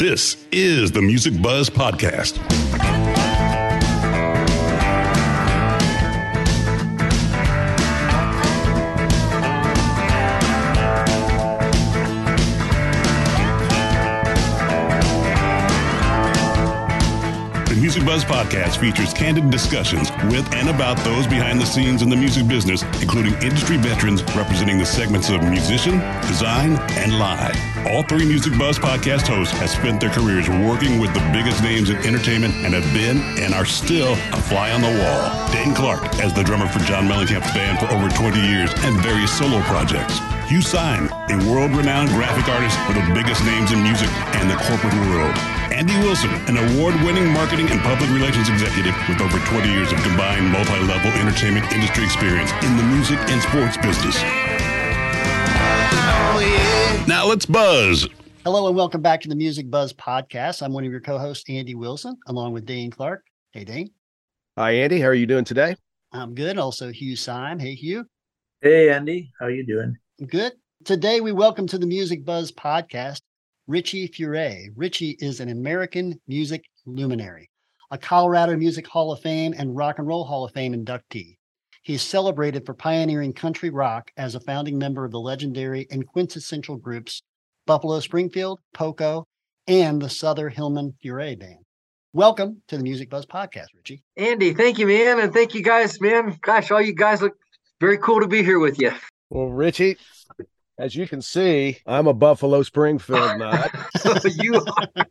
This is the Music Buzzz Podcast. The Music Buzzz podcast features candid discussions with and about those behind the scenes in the music business, including industry veterans representing the segments of musician, design, and live. All three Music Buzzz podcast hosts have spent their careers working with the biggest names in entertainment and have been and are still a fly on the wall. Dane Clark as the drummer for John Mellencamp's band for over 20 years and various solo projects. Hugh Syme, a world-renowned graphic artist for the biggest names in music and the corporate world. Andy Wilson, an award-winning marketing and public relations executive with over 20 years of combined multi-level entertainment industry experience in the music and sports business. Now let's buzz. Hello and welcome back to the Music Buzzz podcast. I'm one of your co-hosts, Andy Wilson, along with Dane Clark. Hey, Dane. Hi, Andy. How are you doing today? I'm good. Also, Hugh Syme. Hey, Hugh. Hey, Andy. How are you doing? Good. Today, we welcome to the Music Buzzz podcast Richie Furay. Richie is an American music luminary, a Colorado Music Hall of Fame and Rock and Roll Hall of Fame inductee. He is celebrated for pioneering country rock as a founding member of the legendary and quintessential groups Buffalo Springfield, Poco, and the Souther Hillman Furay Band. Welcome to the Music Buzzz podcast, Richie. Andy, thank you, man. And thank you guys, man. Gosh, all you guys look very cool to be here with you. Well, Richie, as you can see, I'm a Buffalo Springfield nut. you are.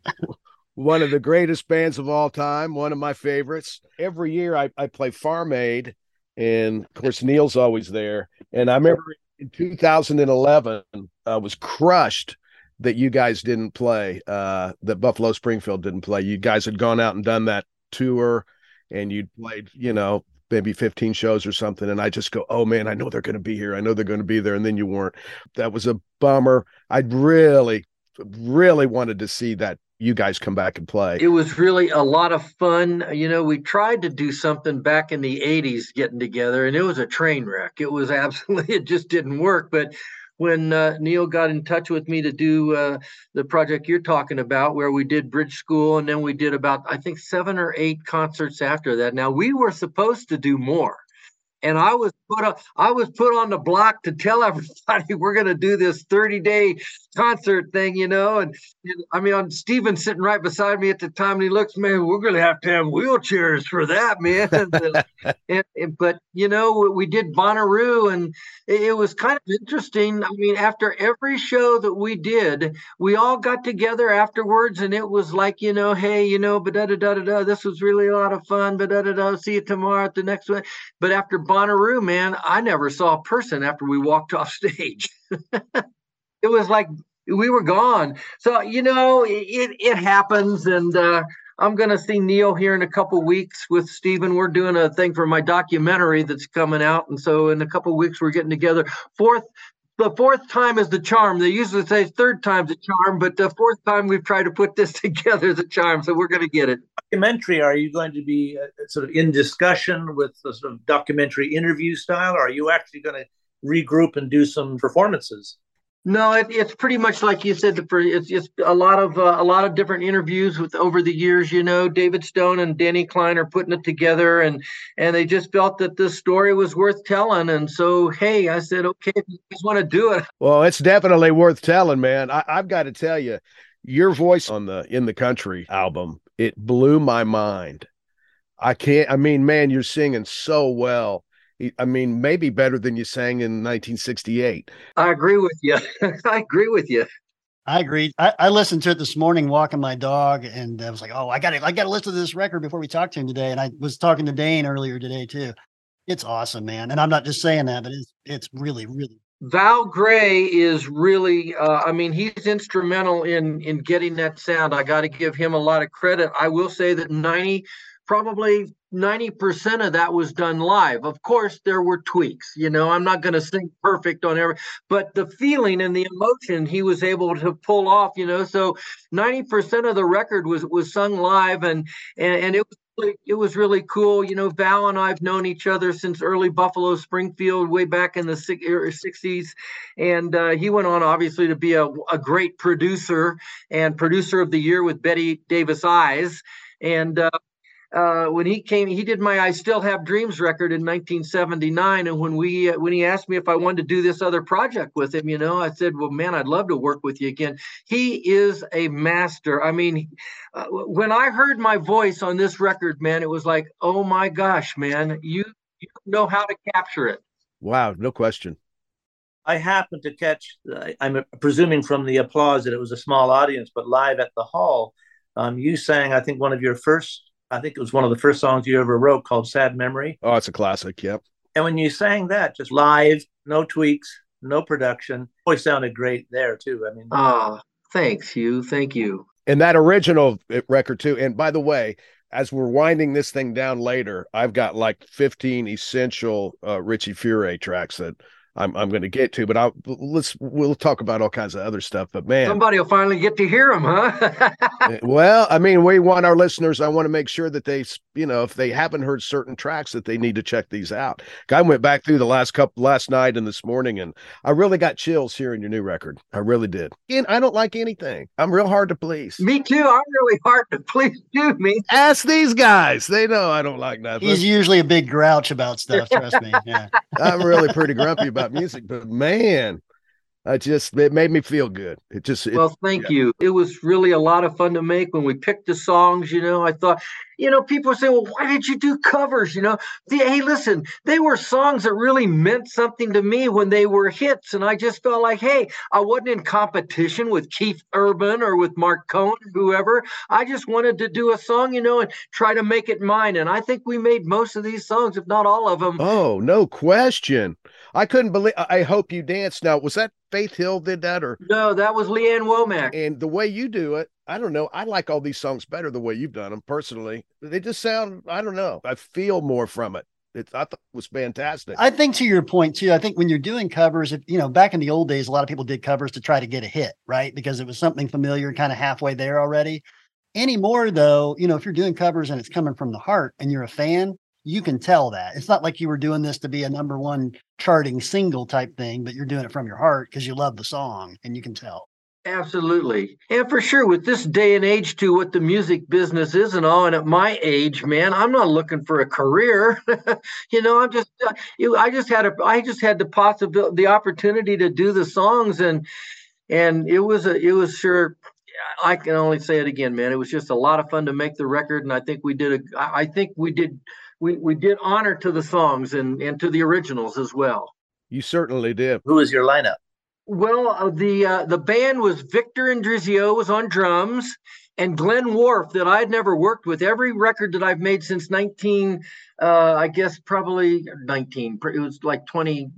one of the greatest bands of all time, one of my favorites. Every year I, I play Farm Aid, and of course, Neil's always there. And I remember in 2011, I was crushed that you guys didn't play, uh, that Buffalo Springfield didn't play. You guys had gone out and done that tour, and you'd played, you know, maybe 15 shows or something. And i just go oh man i know they're going to be here. I know they're going to be there. And then you weren't. That was a bummer. I'd really really wanted to see that you guys come back and play It was really a lot of fun. You know, we tried to do something back in the 80s getting together, and it was a train wreck. It was absolutely, it just didn't work. But when uh, Neil got in touch with me to do uh, the project you're talking about, where we did Bridge School, and then we did about, I think, seven or eight concerts after that. Now, we were supposed to do more. And I was put up, I was put on the block to tell everybody we're going to do this 30 day concert thing, you know. And, and I mean, I'm Steven sitting right beside me at the time, and he looks, man, we're going to have to have wheelchairs for that, man. and, uh, and, and, but you know, we did Bonnaroo, and it, it was kind of interesting. I mean, after every show that we did, we all got together afterwards, and it was like, you know, hey, you know, but da da da da, this was really a lot of fun, but da da da, see you tomorrow at the next one. But after Bonnaroo, man, I never saw a person after we walked off stage. it was like we were gone. So you know, it it happens, and uh, I'm going to see Neil here in a couple weeks with Stephen. We're doing a thing for my documentary that's coming out, and so in a couple weeks we're getting together. Fourth. The fourth time is the charm. They usually say third time's the charm, but the fourth time we've tried to put this together is a charm. So we're going to get it documentary are you going to be uh, sort of in discussion with the sort of documentary interview style or are you actually going to regroup and do some performances no it, it's pretty much like you said it's, it's a lot of uh, a lot of different interviews with over the years you know. David stone and danny klein are putting it together and and they just felt that this story was worth telling. And so hey i said okay if you guys want to do it. Well it's definitely worth telling man. I, i've got to tell you your voice on the in the country album it blew my mind. I can't i mean man you're singing so well i mean maybe better than you sang in 1968 i agree with you i agree with you I agree. I, I, listened to it this morning walking my dog, and I was like, "Oh, I got to, I got to listen to this record before we talk to him today." And I was talking to Dane earlier today too. It's awesome, man. And I'm not just saying that, but it's it's really, really Val Garay is really, uh, I mean, he's instrumental in in getting that sound. I got to give him a lot of credit. I will say that 90, probably 90% of that was done live. Of course, there were tweaks. You know, I'm not going to sing perfect on every, but the feeling and the emotion he was able to pull off, you know. So 90% of the record was was sung live and and, and it was it was really cool. You know, Val and I've known each other since early Buffalo Springfield, way back in the '60s, and uh, he went on obviously to be a, a great producer and producer of the year with Bette Davis Eyes. And uh, uh, when he came, he did my "I Still Have Dreams" record in 1979. And when we, uh, when he asked me if I wanted to do this other project with him, you know, I said, "Well, man, I'd love to work with you again." He is a master. I mean, uh, when I heard my voice on this record, man, it was like, "Oh my gosh, man, you you know how to capture it." Wow, no question. I happened to catch. Uh, I'm presuming from the applause that it was a small audience, but live at the hall, um, you sang. I think one of your first I think it was one of the first songs you ever wrote called Sad Memory. Oh, it's a classic. Yep. And when you sang that just live, no tweaks, no production, voice sounded great there too. I mean, ah, oh, thanks, Hugh. Thank you. And that original record too. And by the way, as we're winding this thing down later, I've got like 15 essential uh, Richie Furay tracks that I'm I'm going to get to, but I'll let's we'll talk about all kinds of other stuff. But man, somebody will finally get to hear them, huh? Eh, well, I mean, we want our listeners. I want to make sure that they, you know, if they haven't heard certain tracks, that they need to check these out. I went back through the last couple last night and this morning, and I really got chills hearing your new record. I really did. And I don't like anything. I'm real hard to please. Me too. I'm really hard to please too. Me. Ask these guys. They know I don't like nothing. He's usually a big grouch about stuff. Trust me. Yeah. I'm really pretty grumpy about music, but man, I just it made me feel good. It just it, well, thank yeah. you. It was really a lot of fun to make when we picked the songs. You know, I thought, you know, people say, well, why did you do covers? You know, the, hey, listen, they were songs that really meant something to me when they were hits, and I just felt like, hey, I wasn't in competition with Keith Urban or with Marc Cohn, whoever. I just wanted to do a song, you know, and try to make it mine. And I think we made most of these songs, if not all of them. Oh, no question. I couldn't believe. I hope you danced. Now, was that Faith Hill did that, or no? That was Lee Ann Womack. And the way you do it, I don't know. I like all these songs better the way you've done them personally. They just sound. I don't know. I feel more from it. It, I thought it was fantastic. I think to your point too. I think when you're doing covers, if you know, back in the old days, a lot of people did covers to try to get a hit, right? Because it was something familiar, kind of halfway there already. Anymore, though, you know, if you're doing covers and it's coming from the heart and you're a fan, you can tell that it's not like you were doing this to be a number one charting single type thing, but you're doing it from your heart because you love the song and you can tell. Absolutely. And for sure, with this day and age, to what the music business is and all, and at my age, man, I'm not looking for a career. you know, I'm just, uh, I just had a, I just had the possibility, the opportunity to do the songs, and and it was a, it was sure. I can only say it again, man. It was just a lot of fun to make the record, and I think we did a, I think we did we, we did honor to the songs and, and to the originals as well. You certainly did. Who was your lineup? Well, uh, the uh, the band was Victor Indrizzo was on drums, and Glenn Worf that I'd never worked with. Every record that I've made since 19, uh, I guess probably 19. It was like 20,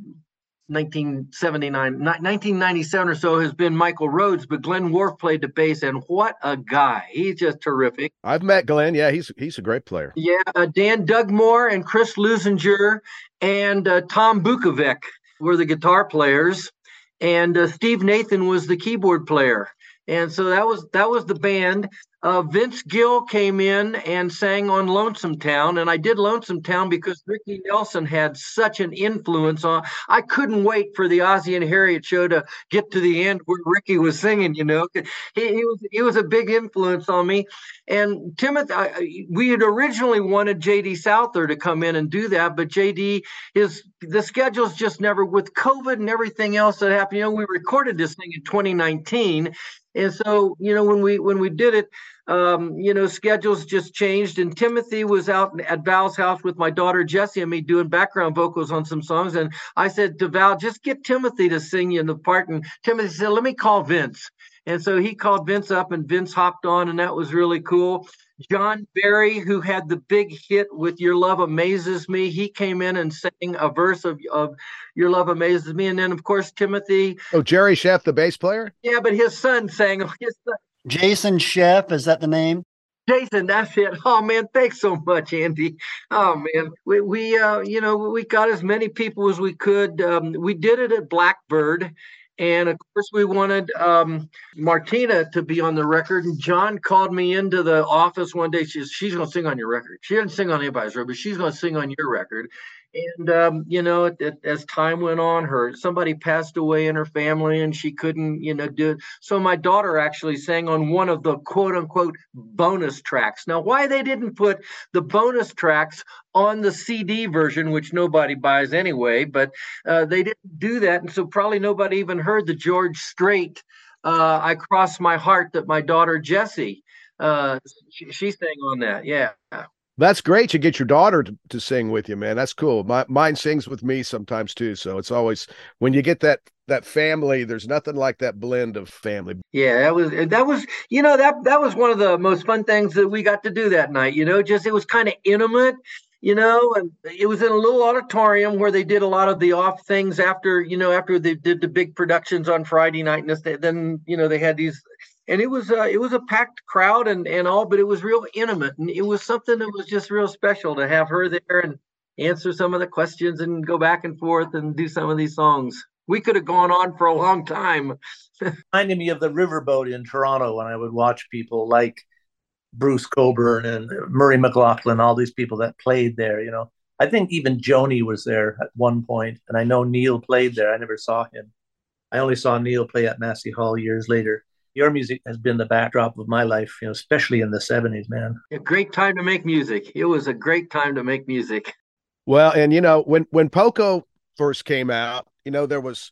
1979, 1997 or so has been Michael Rhodes, but Glenn Worf played the bass, and what a guy! He's just terrific. I've met Glenn. Yeah, he's he's a great player. Yeah, uh, Dan Dugmore and Chris Leuzinger and uh, Tom Bukovac were the guitar players, and uh, Steve Nathan was the keyboard player. And so that was that was the band. Uh, Vince Gill came in and sang on Lonesome Town, and I did Lonesome Town because Ricky Nelson had such an influence on. I couldn't wait for the Ozzie and Harriet show to get to the end where Ricky was singing. You know, he, he was he was a big influence on me. And Timothy, I, we had originally wanted JD Souther to come in and do that, but JD is the schedule's just never with COVID and everything else that happened. You know, we recorded this thing in 2019 and so, you know, when we when we did it, um, you know, schedules just changed. And Timothy was out at Val's house with my daughter Jessie and me doing background vocals on some songs. And I said to Val, just get Timothy to sing you in the part. And Timothy said, let me call Vince. And so he called Vince up, and Vince hopped on, and that was really cool. John Berry, who had the big hit with Your Love Amazes Me, he came in and sang a verse of, of Your Love Amazes Me. And then, of course, Timothy. Oh, Jerry Scheff, the bass player? Yeah, but his son sang. His son. Jason Scheff, is that the name? Jason, that's it. Oh man, thanks so much, Andy. Oh man, we, we uh, you know, we got as many people as we could. Um, we did it at Blackbird, And of course, we wanted um, Martina to be on the record. And John called me into the office one day. She's she's going to sing on your record. She didn't sing on anybody's record, but she's going to sing on your record. And um, you know, it, it, as time went on, her somebody passed away in her family, and she couldn't, you know, do it. So my daughter actually sang on one of the quote unquote bonus tracks. Now, why they didn't put the bonus tracks on the CD version, which nobody buys anyway, but uh, they didn't do that, and so probably nobody even heard the George Strait. Uh, I cross my heart that my daughter Jessie uh, she, she sang on that. Yeah. That's great. You get your daughter to, to sing with you, man. That's cool. My, mine sings with me sometimes too. So it's always when you get that that family. There's nothing like that blend of family. Yeah, that was that was you know that that was one of the most fun things that we got to do that night. You know, just it was kind of intimate you know, and it was in a little auditorium where they did a lot of the off things after, you know, after they did the big productions on Friday night, and then you know they had these and it was uh, it was a packed crowd and and all, but it was real intimate, and it was something that was just real special to have her there and answer some of the questions and go back and forth and do some of these songs. We could have gone on for a long time. Reminding me of the riverboat in Toronto when I would watch people like Bruce Cockburn and Murray McLauchlan, all these people that played there. You know, I think even Joni was there at one point, and I know Neil played there. I never saw him. I only saw Neil play at Massey Hall years later your music has been the backdrop of my life, you know, especially in the 70s, man. A great time to make music. It was a great time to make music. Well, and you know, when when Poco first came out, you know, there was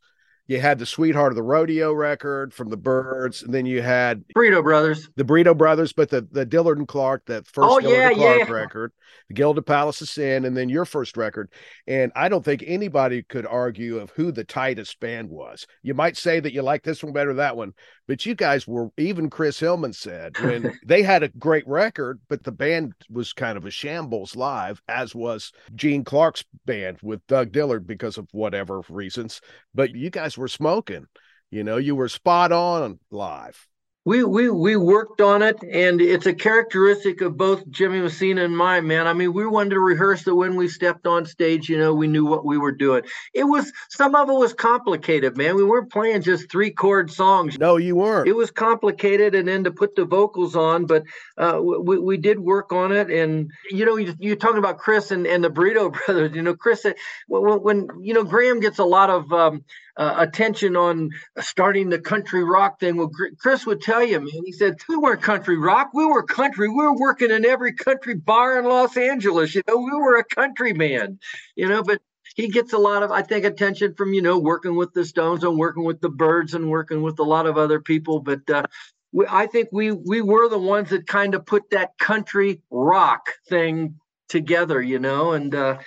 you had the Sweetheart of the Rodeo record from the Byrds, and then you had Burrito Brothers, the Burrito Brothers, but the the Dillard and Clark, that first oh, Dillard yeah, and Clark yeah. record, the Gilded Palace of Sin, and then your first record. And I don't think anybody could argue of who the tightest band was. You might say that you like this one better, that one, but you guys were even Chris Hillman said when they had a great record, but the band was kind of a shambles live, as was Gene Clark's band with Doug Dillard because of whatever reasons. But you guys were smoking. You know, you were spot on live we we we worked on it and it's a characteristic of both jimmy messina and mine man. I mean we wanted to rehearse that when we stepped on stage you know we knew what we were doing. It was some of it was complicated man. We weren't playing just three chord songs. No you weren't. It was complicated and then to put the vocals on but uh, we, we did work on it and you know you, you're talking about chris and, and the burrito brothers you know chris when, when you know gram gets a lot of um, uh, attention on starting the country rock thing. Well, Chris would tell you, man, he said, we weren't country rock. We were country. We were working in every country bar in Los Angeles. You know, we were a country man, you know, but he gets a lot of, I think, attention from, you know, working with the Stones and working with the Byrds and working with a lot of other people. But, uh, we, I think we we were the ones that kind of put that country rock thing together, you know, and uh,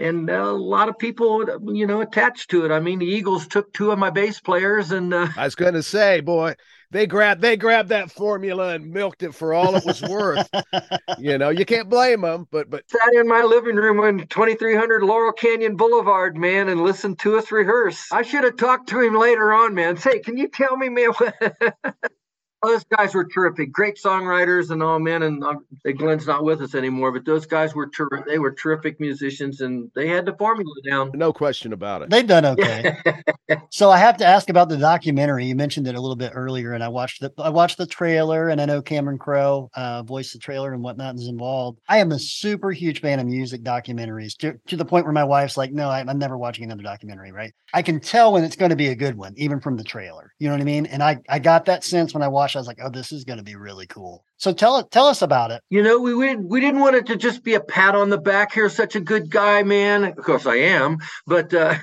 and a lot of people, you know, attached to it. I mean, the Eagles took two of my bass players, and uh, I was going to say, boy, they grabbed they grabbed that formula and milked it for all it was worth. you know, you can't blame them. But but sat in my living room on 2300 Laurel Canyon Boulevard, man, and listened to us rehearse. I should have talked to him later on, man. Say, can you tell me, man? those guys were terrific, great songwriters and all, men. And uh, Glenn's not with us anymore, but those guys were terrific. They were terrific musicians, and they had the formula down. No question about it. They've done okay. so I have to ask about the documentary. You mentioned it a little bit earlier, and I watched the I watched the trailer, and I know Cameron Crowe uh, voiced the trailer and whatnot is involved. I am a super huge fan of music documentaries to, to the point where my wife's like, "No, I'm never watching another documentary." Right? I can tell when it's going to be a good one, even from the trailer. You know what I mean? And I I got that sense when I watched. I was like, oh, this is going to be really cool. So tell tell us about it. You know, we, we we didn't want it to just be a pat on the back. Here, such a good guy, man. Of course, I am, but. Uh,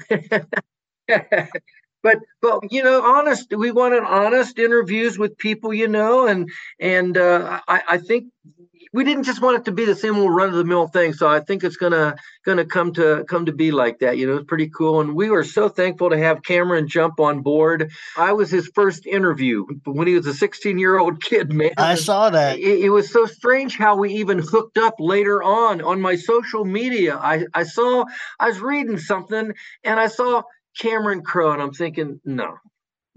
but but you know honest we wanted honest interviews with people you know and and uh, I, I think we didn't just want it to be the same old run of the mill thing. So I think it's gonna gonna come to come to be like that. You know, it's pretty cool. And we were so thankful to have Cameron jump on board. I was his first interview when he was a 16 year old kid, man. I saw that. It, it, was so strange how we even hooked up later on on my social media. I, I saw I was reading something and I saw Cameron Crowe, and I'm thinking, no,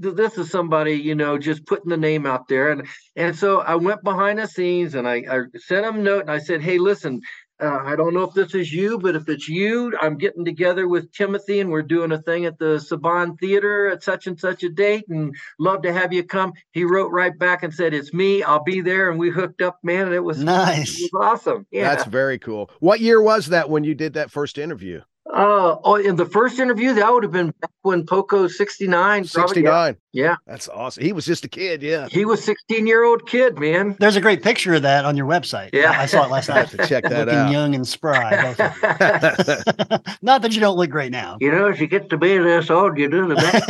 this is somebody you know just putting the name out there and and so i went behind the scenes and i, I sent him a note and i said hey listen uh, I don't know if this is you, but if it's you, I'm getting together with Timothy and we're doing a thing at the Saban Theater at such and such a date and love to have you come. He wrote right back and said, It's me. I'll be there. And we hooked up, man. And it was nice. It was awesome. Yeah. That's very cool. What year was that when you did that first interview? Uh, oh, in the first interview, that would have been back when Poco 69. 69. Yeah. That's awesome. He was just a kid. Yeah. He was 16 year old kid, man. There's a great picture of that on your website. Yeah. I saw it last night. to check that Looking out. young and spry. both of you. Not that you don't look great now. You know, if you get to be this old, you do the best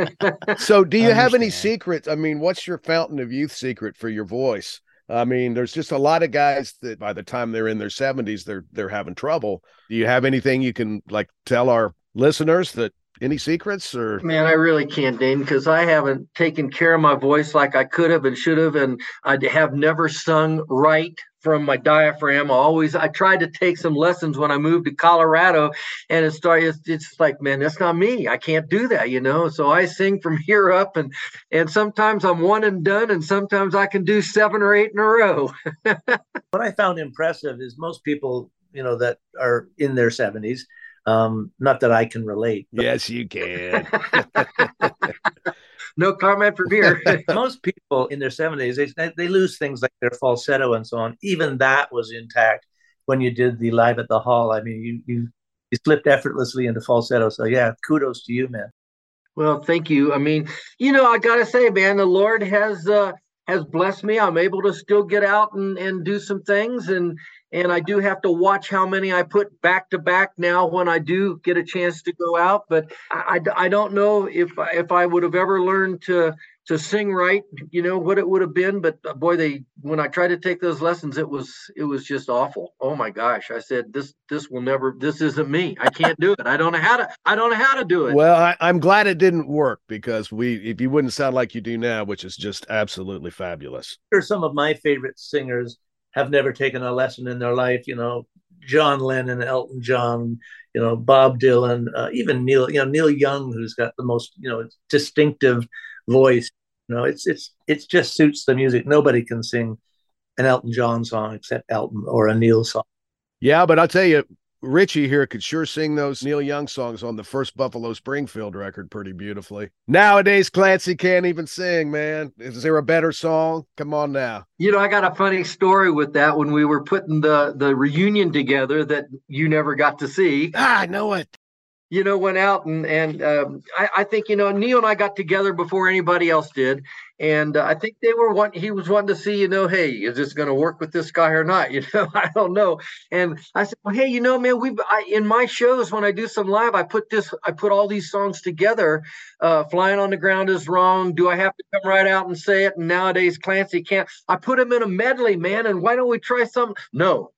you can. So, do you have any secrets? I mean, what's your fountain of youth secret for your voice? I mean, there's just a lot of guys that by the time they're in their 70s, they're they're having trouble. Do you have anything you can like tell our listeners that any secrets or Man, I really can't, Dane, because I haven't taken care of my voice like I could have and should have, and I have never sung right from my diaphragm. I always I tried to take some lessons when I moved to Colorado, and it started. It's, it's like, man, that's not me. I can't do that, you know. So I sing from here up, and and sometimes I'm one and done, and sometimes I can do seven or eight in a row. what I found impressive is most people, you know, that are in their 70s, um, not that I can relate, but yes, you can. No comment from here. most people in their 70s, they, they lose things like their falsetto and so on. Even that was intact when you did the live at the hall. I mean, you, you, you slipped effortlessly into falsetto. So, yeah, kudos to you, man. Well, thank you. I mean, you know, I gotta say, man, the Lord has uh has blessed me. I'm able to still get out and, and do some things and and I do have to watch how many I put back to back now when I do get a chance to go out. But I, I, I don't know if I- if I would have ever learned to to sing right, you know, what it would have been. But uh, boy, they when I tried to take those lessons, it was it was just awful. Oh my gosh! I said this this will never. This isn't me. I can't do it. I don't know how to. I don't know how to do it. well, I, I'm glad it didn't work because we if you wouldn't sound like you do now, which is just absolutely fabulous. Are some of my favorite singers have never taken a lesson in their life. You know, John Lennon, Elton John, you know, Bob Dylan, uh, even Neil, you know, Neil Young, who's got the most, you know, distinctive voice. You know, it's it's it just suits the music. Nobody can sing an Elton John song except Elton or a Neil song. Yeah, but I'll tell you, Richie here could sure sing those Neil Young songs on the first Buffalo Springfield record pretty beautifully. Nowadays, Clancy can't even sing, man. Is there a better song? Come on now. You know, I got a funny story with that when we were putting the the reunion together that you never got to see. Ah, I know it. You know, went out and and um, I, I think you know Neil and I got together before anybody else did, and uh, I think they were want he was wanting to see you know, hey, is this going to work with this guy or not? You know, I don't know. And I said, well, hey, you know, man, I, in my shows when I do some live, I put this, I put all these songs together. Uh, Flying on the ground is wrong. Do I have to come right out and say it? And nowadays, Clancy can't. I put him in a medley, man. And why don't we try some? No,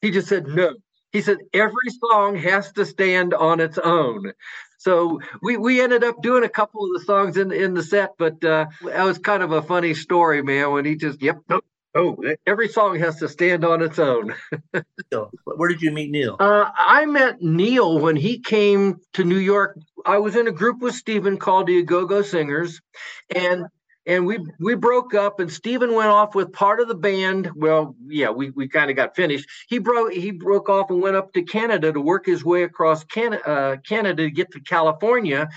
he just said no. He said every song has to stand on its own. So we we ended up doing a couple of the songs in in the set, but uh, that was kind of a funny story, man. When he just yep no oh every song has to stand on its own. Where did you meet Neil? Uh, I met Neil when he came to New York. I was in a group with Stephen called the Go Go Singers, and and we we broke up. And Stephen went off with part of the band. Well, yeah, we we kind of got finished. He broke he broke off and went up to Canada to work his way across Canada, uh, Canada to get to California,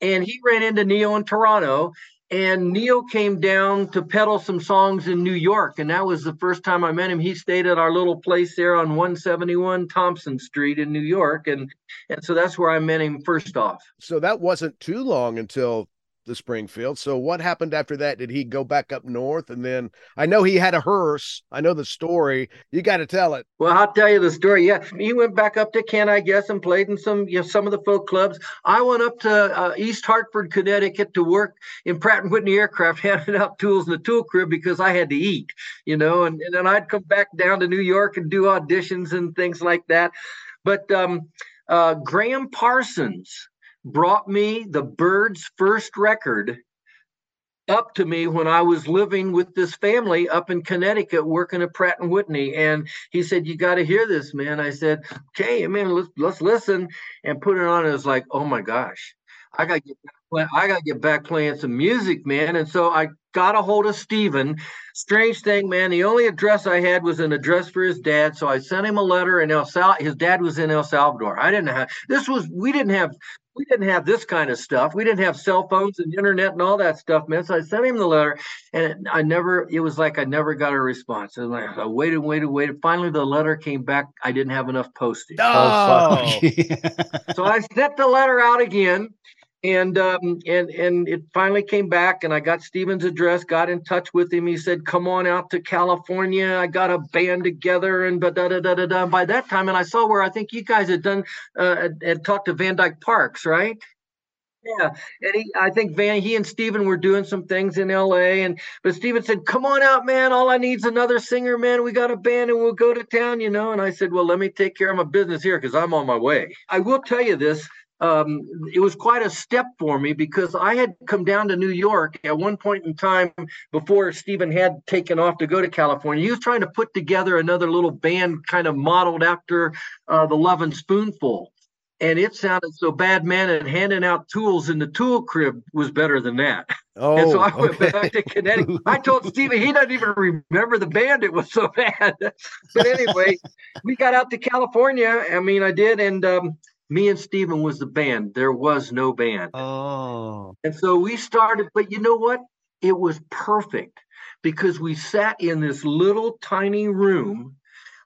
and he ran into Neil in Toronto. And Neil came down to peddle some songs in New York, and that was the first time I met him. He stayed at our little place there on 171 Thompson Street in New York, and and so that's where I met him first off. So that wasn't too long until the Springfield. So what happened after that? Did he go back up north? And then I know he had a hearse. I know the story. You got to tell it. Well, I'll tell you the story. Yeah, he went back up to Kent, I guess, and played in some you know some of the folk clubs. I went up to uh, East Hartford, Connecticut, to work in Pratt and Whitney Aircraft, handing out tools in the tool crib because I had to eat, you know. And, and then I'd come back down to New York and do auditions and things like that. But um, uh, Gram Parsons brought me the Byrds' first record up to me when I was living with this family up in Connecticut, working at Pratt and Whitney, and he said, "You got to hear this, man." I said, "Okay, man, let's let's listen," and put it on. It was like, "Oh my gosh, I got to get back, I got to get back playing some music, man." And so I got a hold of Steven. Strange thing, man. The only address I had was an address for his dad. So I sent him a letter in El Sal. His dad was in El Salvador. I didn't have this was we didn't have we didn't have this kind of stuff. We didn't have cell phones and internet and all that stuff, man. So I sent him the letter, and I never. It was like I never got a response. And like I waited, waited, waited. Finally, the letter came back. I didn't have enough postage. Oh, so I sent the letter out again, and um, and and it finally came back, and I got Steven's address. Got in touch with him. He said, "Come on out to California. I got a band together." And da da da da da. By that time, and I saw where I think you guys had done uh, had talked to Van Dyke Parks, right? Yeah, and he, I think Van, he and Steven were doing some things in L.A. And but Steven said, "Come on out, man. All I need's another singer, man. We got a band, and we'll go to town, you know." And I said, "Well, let me take care of my business here because I'm on my way." I will tell you this: um, it was quite a step for me because I had come down to New York at one point in time before Steven had taken off to go to California. He was trying to put together another little band, kind of modeled after uh, the Lovin' Spoonful and it sounded so bad, man. And handing out tools in the tool crib was better than that. Oh, and so I went okay. back to Connecticut. I told Steven he doesn't even remember the band. It was so bad. but anyway, we got out to California. I mean, I did, and um, me and Steven was the band. There was no band. Oh, And so we started, but you know what? It was perfect because we sat in this little tiny room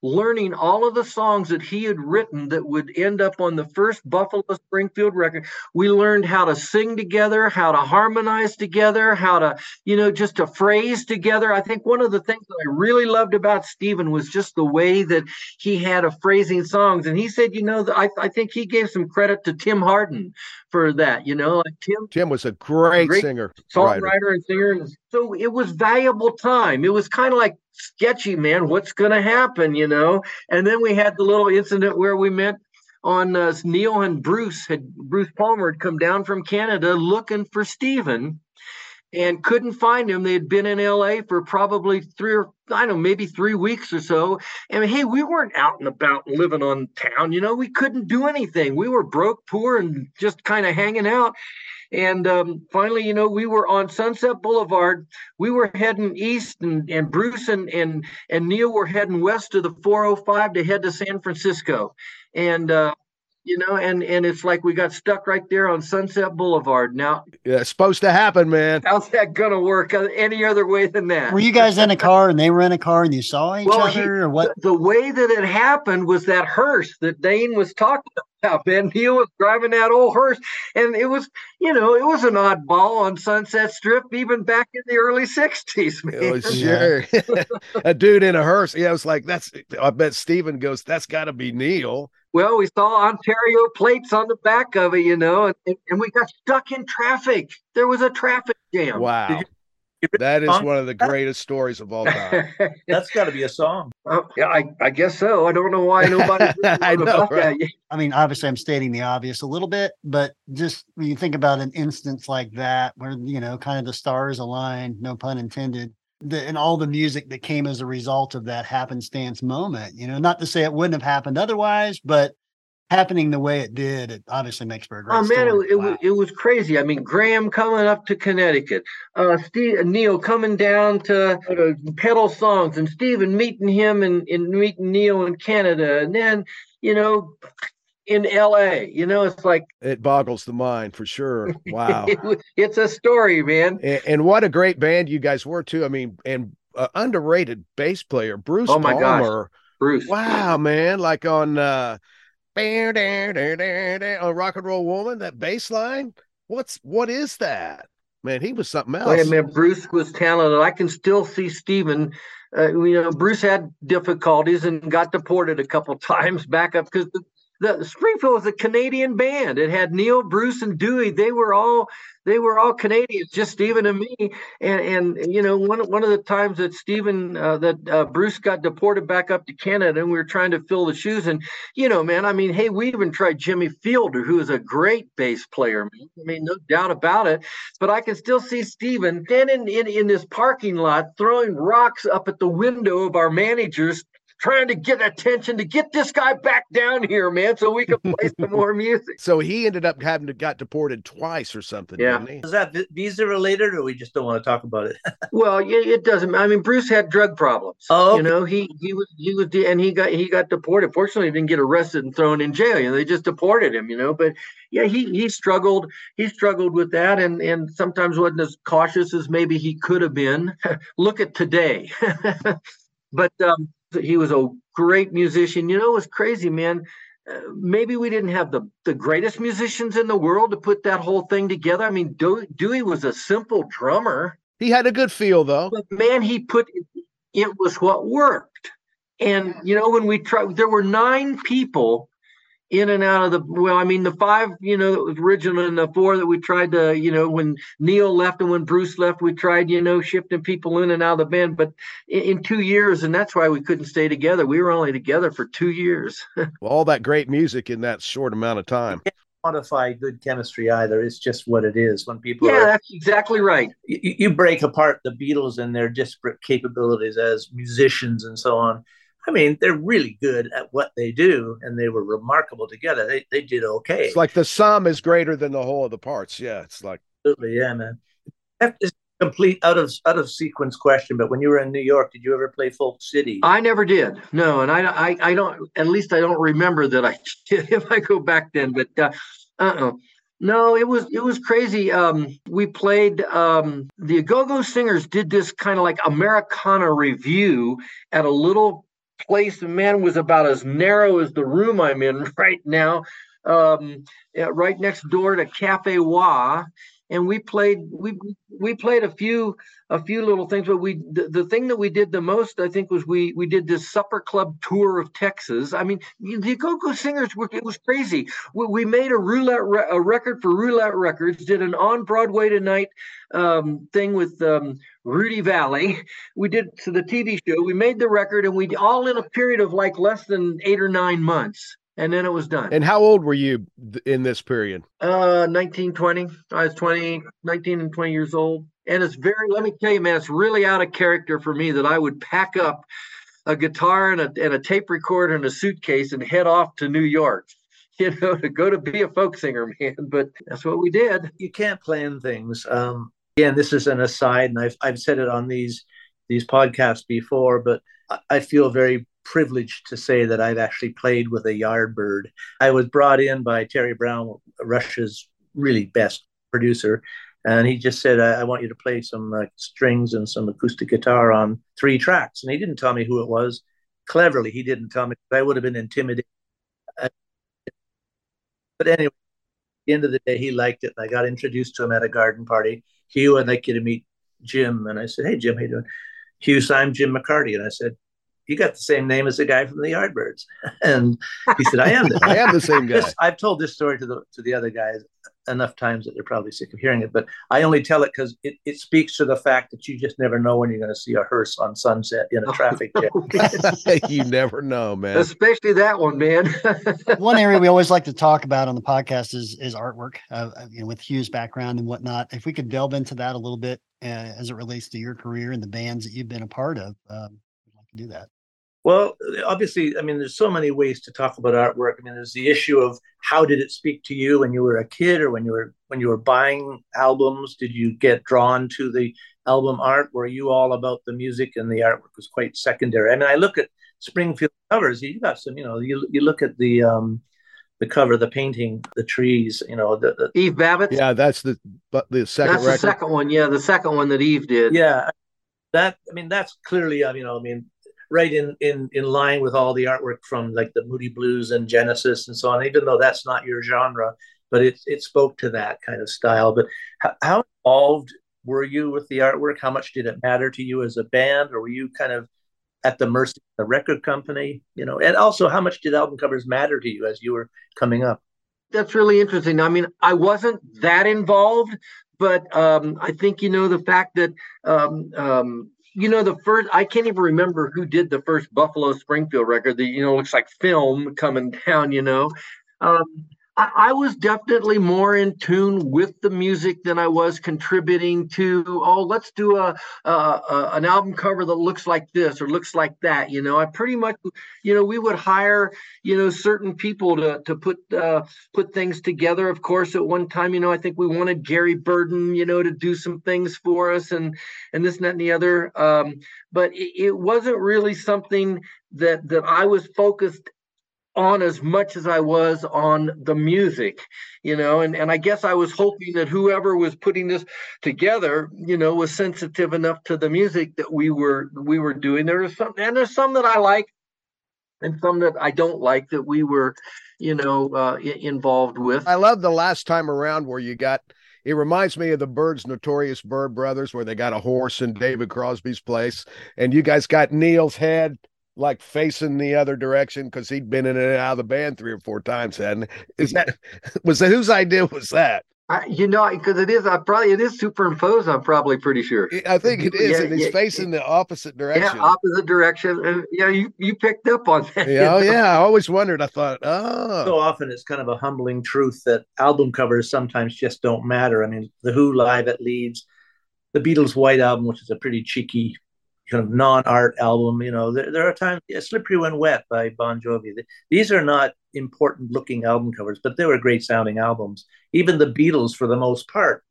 learning all of the songs that he had written that would end up on the first Buffalo Springfield record. We learned how to sing together, how to harmonize together, how to, you know, just to phrase together. I think one of the things that I really loved about Stephen was just the way that he had of phrasing songs. And he said, you know, I, I think he gave some credit to Tim Hardin for that, you know, like Tim Tim was a great, Great singer, songwriter writer. and singer. And so it was valuable time. It was kind of like sketchy, man. What's going to happen, you know? And then we had the little incident where we met on uh, Neil and Bruce had Bruce Palmer had come down from Canada looking for Steven and couldn't find him. They had been in LA for probably three or I don't know, maybe three weeks or so. And hey, we weren't out and about living on town, you know, we couldn't do anything. We were broke, poor, and just kind of hanging out. And um, finally, you know, we were on Sunset Boulevard. We were heading east, and, and Bruce and, and and Neil were heading west to the 405 to head to San Francisco. And uh, you know, and and it's like we got stuck right there on Sunset Boulevard. Now, Yeah, it's supposed to happen, man. how's that gonna work uh, any other way than that? were you guys in a car and they were in a car and you saw each Well, he- other or what? the way that it happened was that hearse that Dane was talking about. Man, Neil was driving that old hearse, and it was, you know, it was an oddball on Sunset Strip even back in the early '60s. Man. It oh, was sure a dude in a hearse. Yeah, I was like, that's. I bet Steven goes, that's got to be Neil. Well, we saw Ontario plates on the back of it, you know, and, and we got stuck in traffic. There was a traffic jam. Wow, you- that is one of the greatest stories of all time. That's got to be a song. Yeah, I, I guess so. I don't know why nobody. I know, right? I mean, obviously, I'm stating the obvious a little bit, but just when you think about an instance like that, where you know, kind of the stars align, no pun intended, the, and all the music that came as a result of that happenstance moment. You know, not to say it wouldn't have happened otherwise, but happening the way it did, it obviously makes for a great Oh man, story. it, it, Wow. was, it was crazy. I mean, Gram coming up to Connecticut, uh, Steve, Neil coming down to, to peddle songs, and Steven meeting him and, and meeting Neil in Canada, and then you know, in L.A. You know, it's like It boggles the mind for sure. Wow. it it's a story, man. and, and what a great band you guys were too. I mean, and uh, underrated bass player Bruce Oh my gosh. Bruce. Wow, man! Like on uh, "Bear, Dare, Dare," on Rock and Roll Woman, that bass line. What's what is that? Man, he was something else. Oh, yeah, man, Bruce was talented. I can still see Steven. Uh, you know, Bruce had difficulties and got deported a couple times back up because the, the Springfield was a Canadian band. It had Neil, Bruce, and Dewey. They were all they were all Canadians, just Steven and me. And and you know, one one of the times that Steven uh, that uh, Bruce got deported back up to Canada, and we were trying to fill the shoes. And you know, man, I mean, hey, we even tried Jimmy Fielder, who is a great bass player. Man. I mean, no doubt about it but I can still see Steven standing in, in this parking lot throwing rocks up at the window of our managers trying to get attention to get this guy back down here, man, so we can play some more music. So he ended up having to got deported twice or something. Yeah. Is that visa related, or we just don't want to talk about it? well, yeah, it doesn't. I mean, Bruce had drug problems. Oh, okay. you know, he he was he was and he got he got deported. Fortunately, he didn't get arrested and thrown in jail. You know, they just deported him. You know, but yeah, he he struggled. He struggled with that, and and sometimes wasn't as cautious as maybe he could have been. Look at today. but um, he was a great musician. You know, it was crazy, man. Uh, maybe we didn't have the the greatest musicians in the world to put that whole thing together. I mean, Dewey, Dewey was a simple drummer, He had a good feel though. but man, he put it was what worked. And you know, when we tried, there were nine people in and out of the well, I mean, the five, you know, that was original and the four that we tried to, you know, when Neil left and when Bruce left, we tried, you know, shifting people in and out of the band. But in, in two years, and that's why we couldn't stay together. We were only together for two years. well, All that great music in that short amount of time. quantify good chemistry either. It's just what it is. When people yeah, are, that's exactly right. you, you break apart the Beatles and their disparate capabilities as musicians and so on. I mean, they're really good at what they do, and they were remarkable together. They they did okay. It's like the sum is greater than the whole of the parts. Yeah, it's like Absolutely, yeah, man. That is complete out of out of sequence question. But when you were in New York, did you ever play Folk City? I never did. No, and I, I, I don't. At least I don't remember that I did. If I go back then, but uh, uh-uh. No, it was it was crazy. Um, we played um, the Go-Go Singers did this kind of like Americana review at a little place. Man was about as narrow as the room I'm in right now, um, right next door to Cafe Wha, and we played we we played a few a few little things, but we the, the thing that we did the most, I think, was we we did this supper club tour of Texas. I mean, the Go Singers were it was crazy. We, we made a roulette a record for Roulette Records, did an on Broadway tonight um, thing with um, Rudy Vallee. We did to the TV show. We made the record, and we all in a period of like less than eight or nine months, and then it was done. and how old were you in this period? Uh, 19, 20. I was 20, 19 and 20 years old. And it's very, let me tell you, man, it's really out of character for me that I would pack up a guitar and a, and a tape recorder and a suitcase and head off to New York, you know, to go to be a folk singer, man. But that's what we did. you can't plan things. Um, again, this is an aside, and I've I've said it on these these podcasts before, but I, feel very privileged to say that I've actually played with a Yardbird. I was brought in by Terry Brown, Rush's really best producer, and he just said, "I, I want you to play some uh, strings and some acoustic guitar on three tracks." And he didn't tell me who it was. Cleverly, he didn't tell me. I would have been intimidated. But anyway, at the end of the day, he liked it. And I got introduced to him at a garden party. Hugh, I'd like you to meet Jim. And I said, Hey, Jim, how you doing? Hugh, so I'm Jim McCarty. And I said, You got the same name as the guy from the Yardbirds. And he said, I am. The, I am the same guy. This- I've told this story to the to the other guys enough times that they're probably sick of hearing it, but I only tell it because it, it speaks to the fact that you just never know when you're going to see a hearse on Sunset in a traffic jam. you never know, man. Especially that one, man. One area we always like to talk about on the podcast is is artwork, uh, uh, you know, with Hugh's background and whatnot. If we could delve into that a little bit uh, as it relates to your career and the bands that you've been a part of, um, we'd like to do that. Well, obviously, I mean, there's so many ways to talk about artwork. I mean, there's the issue of how did it speak to you when you were a kid, or when you were when you were buying albums? Did you get drawn to the album art? Were you all about the music and the artwork was quite secondary? I mean, I look at Springfield covers. You got some, you know, you you look at the um, the cover, the painting, the trees. You know, the, the Eve Babitz. Yeah, that's the but the second that's the second one. Yeah, the second one that Eve did. yeah. That I mean, that's clearly, uh, you know, I mean, right in in in line with all the artwork from like the Moody Blues and Genesis and so on. Even though that's not your genre, but it it spoke to that kind of style. But how, how involved were you with the artwork? How much did it matter to you as a band, or were you kind of at the mercy of the record company? You know, and also how much did album covers matter to you as you were coming up? that's really interesting. I mean, I wasn't that involved, but um, I think you know the fact that um, um, you know the first. I can't even remember who did the first Buffalo Springfield record. that you know looks like film coming down. You know, um, I, I, was definitely more in tune with the music than I was contributing to. Oh, let's do a, a, a, an album cover that looks like this or looks like that. You know, I pretty much, you know, we would hire, you know, certain people to to put uh, put things together. Of course, at one time, you know, I think we wanted Gary Burden, you know, to do some things for us and and this and that and the other. Um, but it, it wasn't really something that that I was focused on as much as I was on the music, you know, and, and I guess I was hoping that whoever was putting this together, you know, was sensitive enough to the music that we were we were doing. There are some and there's some that I like and some that I don't like that we were, you know, uh, involved with. I love the last time around where you got it reminds me of the Byrds Notorious Byrd Brothers, where they got a horse in David Crosby's place, and you guys got Neil's head like facing the other direction because he'd been in and out of the band three or four times. And is that was that whose idea was that? I, you know, because it is, I probably it is superimposed. I'm probably pretty sure. I think it is, yeah, and he's yeah, facing yeah, the opposite direction. Yeah, opposite direction, and yeah, you you picked up on that. Yeah, oh yeah. I always wondered. I thought, oh, so often it's kind of a humbling truth that album covers sometimes just don't matter. I mean, the Who live at Leeds, the Beatles' White Album, which is a pretty cheeky kind of non-art album. You know, there, there are times yeah, "Slippery When Wet" by Bon Jovi. These are not important-looking album covers, but they were great sounding albums. Even the Beatles, for the most part,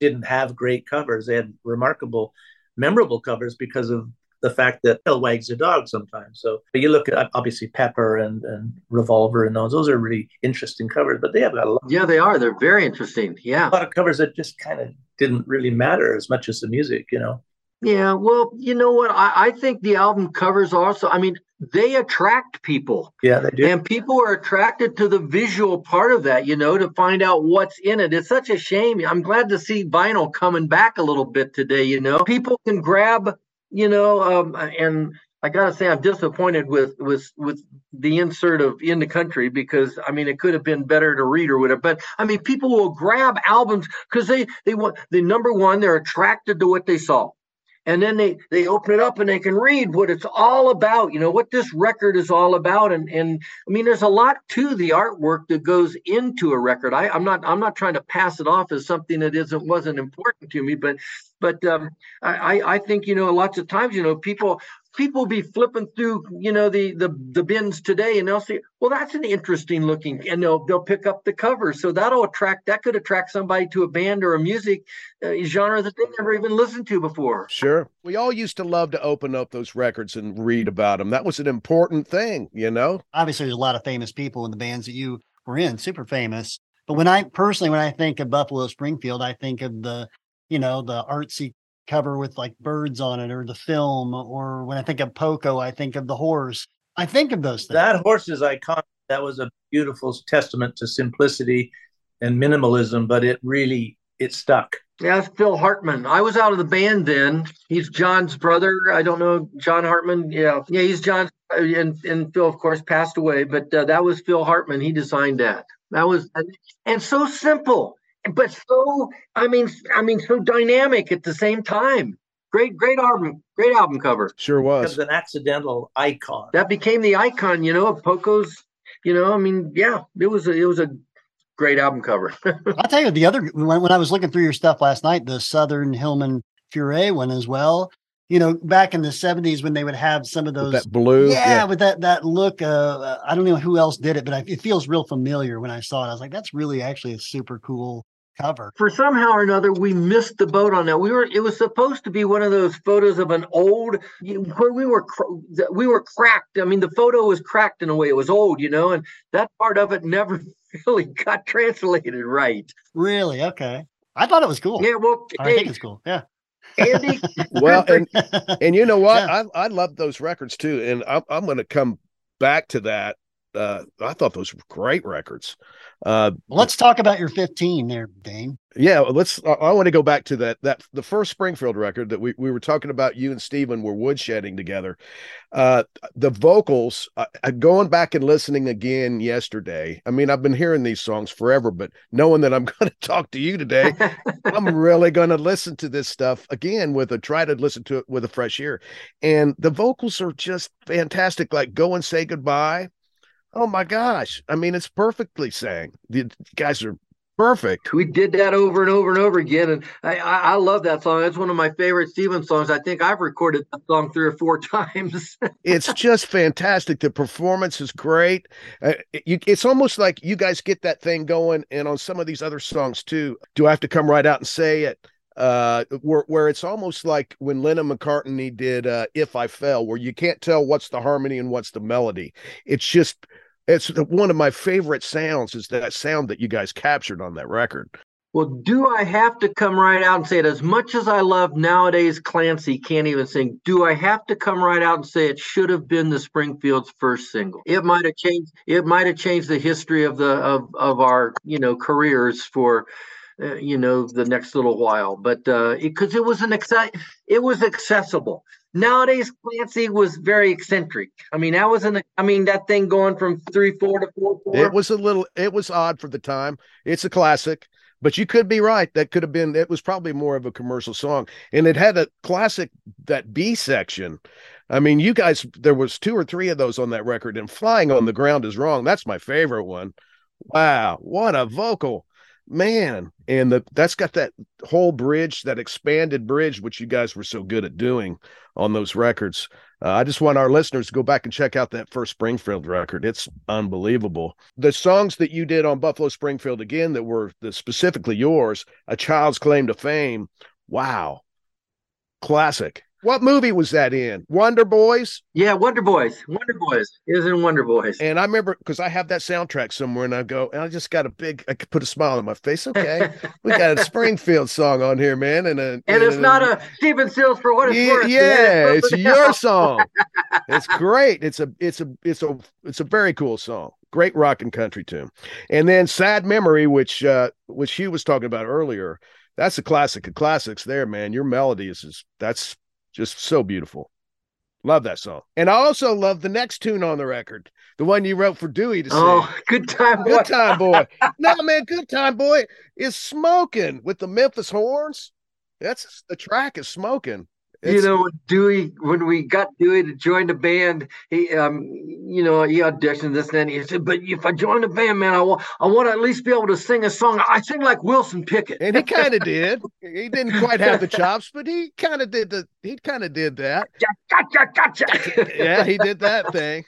didn't have great covers. They had remarkable, memorable covers because of the fact that Tail Wags the Dog sometimes. So you look at obviously Pepper and, and Revolver and those, those are really interesting covers, but they have got a lot. Yeah, they are. They're very interesting. Yeah. A lot of covers that just kind of didn't really matter as much as the music, you know. Yeah, well, you know what? I, I think the album covers also, I mean, they attract people. Yeah, they do. And people are attracted to the visual part of that, you know, to find out what's in it. It's such a shame. I'm glad to see vinyl coming back a little bit today, you know. People can grab, you know, um, and I gotta say I'm disappointed with with with the insert of in the country because I mean it could have been better to read or whatever. But I mean people will grab albums because they they want the number one, they're attracted to what they saw and then they they open it up and they can read what it's all about you know what this record is all about. And and i mean there's a lot to the artwork that goes into a record. I, i'm not i'm not trying to pass it off as something that isn't wasn't important to me but but um, I, I think you know lots of times you know people people be flipping through you know the the the bins today and they'll see well that's an interesting looking and they'll they'll pick up the cover. So that'll attract that could attract somebody to a band or a music uh, genre that they never even listened to before. Sure. We all used to love to open up those records and read about them that was an important thing you know? Obviously there's a lot of famous people in the bands that you were in super famous. But when i personally when i think of buffalo springfield i think of the you know the artsy cover with like birds on it or the film or when i think of poco i think of the horse. I think of those things. That horse is iconic. That was a beautiful testament to simplicity and minimalism but it really it stuck. Yeah it's phil hartman. I was out of the band then. He's john's brother. I don't know john hartman? Yeah. Yeah he's john and, and phil of course passed away but uh, that was phil hartman. He designed that. That was and so simple but so I mean, I mean, so dynamic at the same time. Great, great album, great album cover. Sure was. It was an accidental icon. That became the icon, you know, of Poco's. You know, I mean, yeah, it was a, it was a great album cover. I'll tell you the other when, when I was looking through your stuff last night, the Souther Hillman Furay one as well. You know, back in the '70s when they would have some of those with that blue, yeah, yeah, with that that look. Uh, I don't know who else did it, but I, it feels real familiar when I saw it. I was like, that's really actually a super cool cover. For somehow or another, we missed the boat on that. We were. It was supposed to be one of those photos of an old where we were we were cracked. I mean, the photo was cracked in a way. It was old, you know, and that part of it never really got translated right. Really? Okay. I thought it was cool. Yeah. Well, I hey, think it's cool. Yeah. Andy. well, and, and you know what? Yeah. I I love those records too, and I'm I'm going to come back to that. Uh, I thought those were great records. Uh, let's talk about your 15 there, Dane. Yeah, let's. I, I want to go back to that. That the first Springfield record that we, we were talking about. You and Steven were woodshedding together. Uh, the vocals. Uh, going back and listening again yesterday. I mean, I've been hearing these songs forever, but knowing that I'm going to talk to you today, I'm really going to listen to this stuff again with a try to listen to it with a fresh ear. And the vocals are just fantastic. Like "Go and Say Goodbye." Oh my gosh. I mean, it's perfectly sang. The guys are perfect. We did that over and over and over again, and I, I, I love that song. It's one of my favorite Steven songs. I think I've recorded that song three or four times. it's just fantastic. The performance is great. Uh, you, it's almost like you guys get that thing going, and on some of these other songs too. Do I have to come right out and say it? uh where where it's almost like when Lennon McCartney did uh If I Fell where you can't tell what's the harmony and what's the melody it's just it's one of my favorite sounds is that sound that you guys captured on that record. Well do i have to come right out and say it? As much as i love nowadays clancy can't even sing. Do i have to come right out and say it should have been the springfield's first single? It might have changed it might have changed the history of the of of our you know careers for uh, you know the next little while but uh because it, it was an exci- it was accessible Nowadays, Clancy was very eccentric. I mean, that wasn't. I mean, that thing going from three four to four four. It was a little. It was odd for the time. It's a classic, but you could be right. That could have been. It was probably more of a commercial song, and it had a classic that B section. I mean, you guys. There was two or three of those on that record, and "Flying on the Ground is Wrong." That's my favorite one. Wow, what a vocal! man and the that's got that whole bridge that expanded bridge which you guys were so good at doing on those records. Uh, i just want our listeners to go back and check out that first springfield record. It's unbelievable. The songs that you did on buffalo springfield again that were the, specifically yours a child's claim to fame. Wow. Classic what movie was that in? Wonder Boys? Yeah, Wonder Boys. Wonder Boys is in Wonder Boys. And I remember because I have that soundtrack somewhere, and I go, and I just got a big, I could put a smile on my face. Okay, we got a Springfield song on here, man, and a, and, and it's a, not a Stephen Stills for what it's yeah, worth. Yeah, it's your song. it's great. It's a, it's a, it's a, it's a very cool song. Great rock and country tune. And then "Sad Memory," which, uh, which Hugh was talking about earlier. That's a classic of classics, there, man. Your melody is, is that's just so beautiful. Love that song. And I also love the next tune on the record, the one you wrote for Dewey to sing. Oh, good time boy. Good time boy. no, man, good time boy is smoking with the Memphis horns. That's the track is smoking. It's, you know, Dewey, when we got Dewey to join the band, he, um, you know, he auditioned this and then he said, but if I join the band, man, I want, I want to at least be able to sing a song. I sing like Wilson Pickett. And he kind of did. He didn't quite have the chops, but he kind of did the, he kind of did that. Gotcha, gotcha. yeah, he did that thing.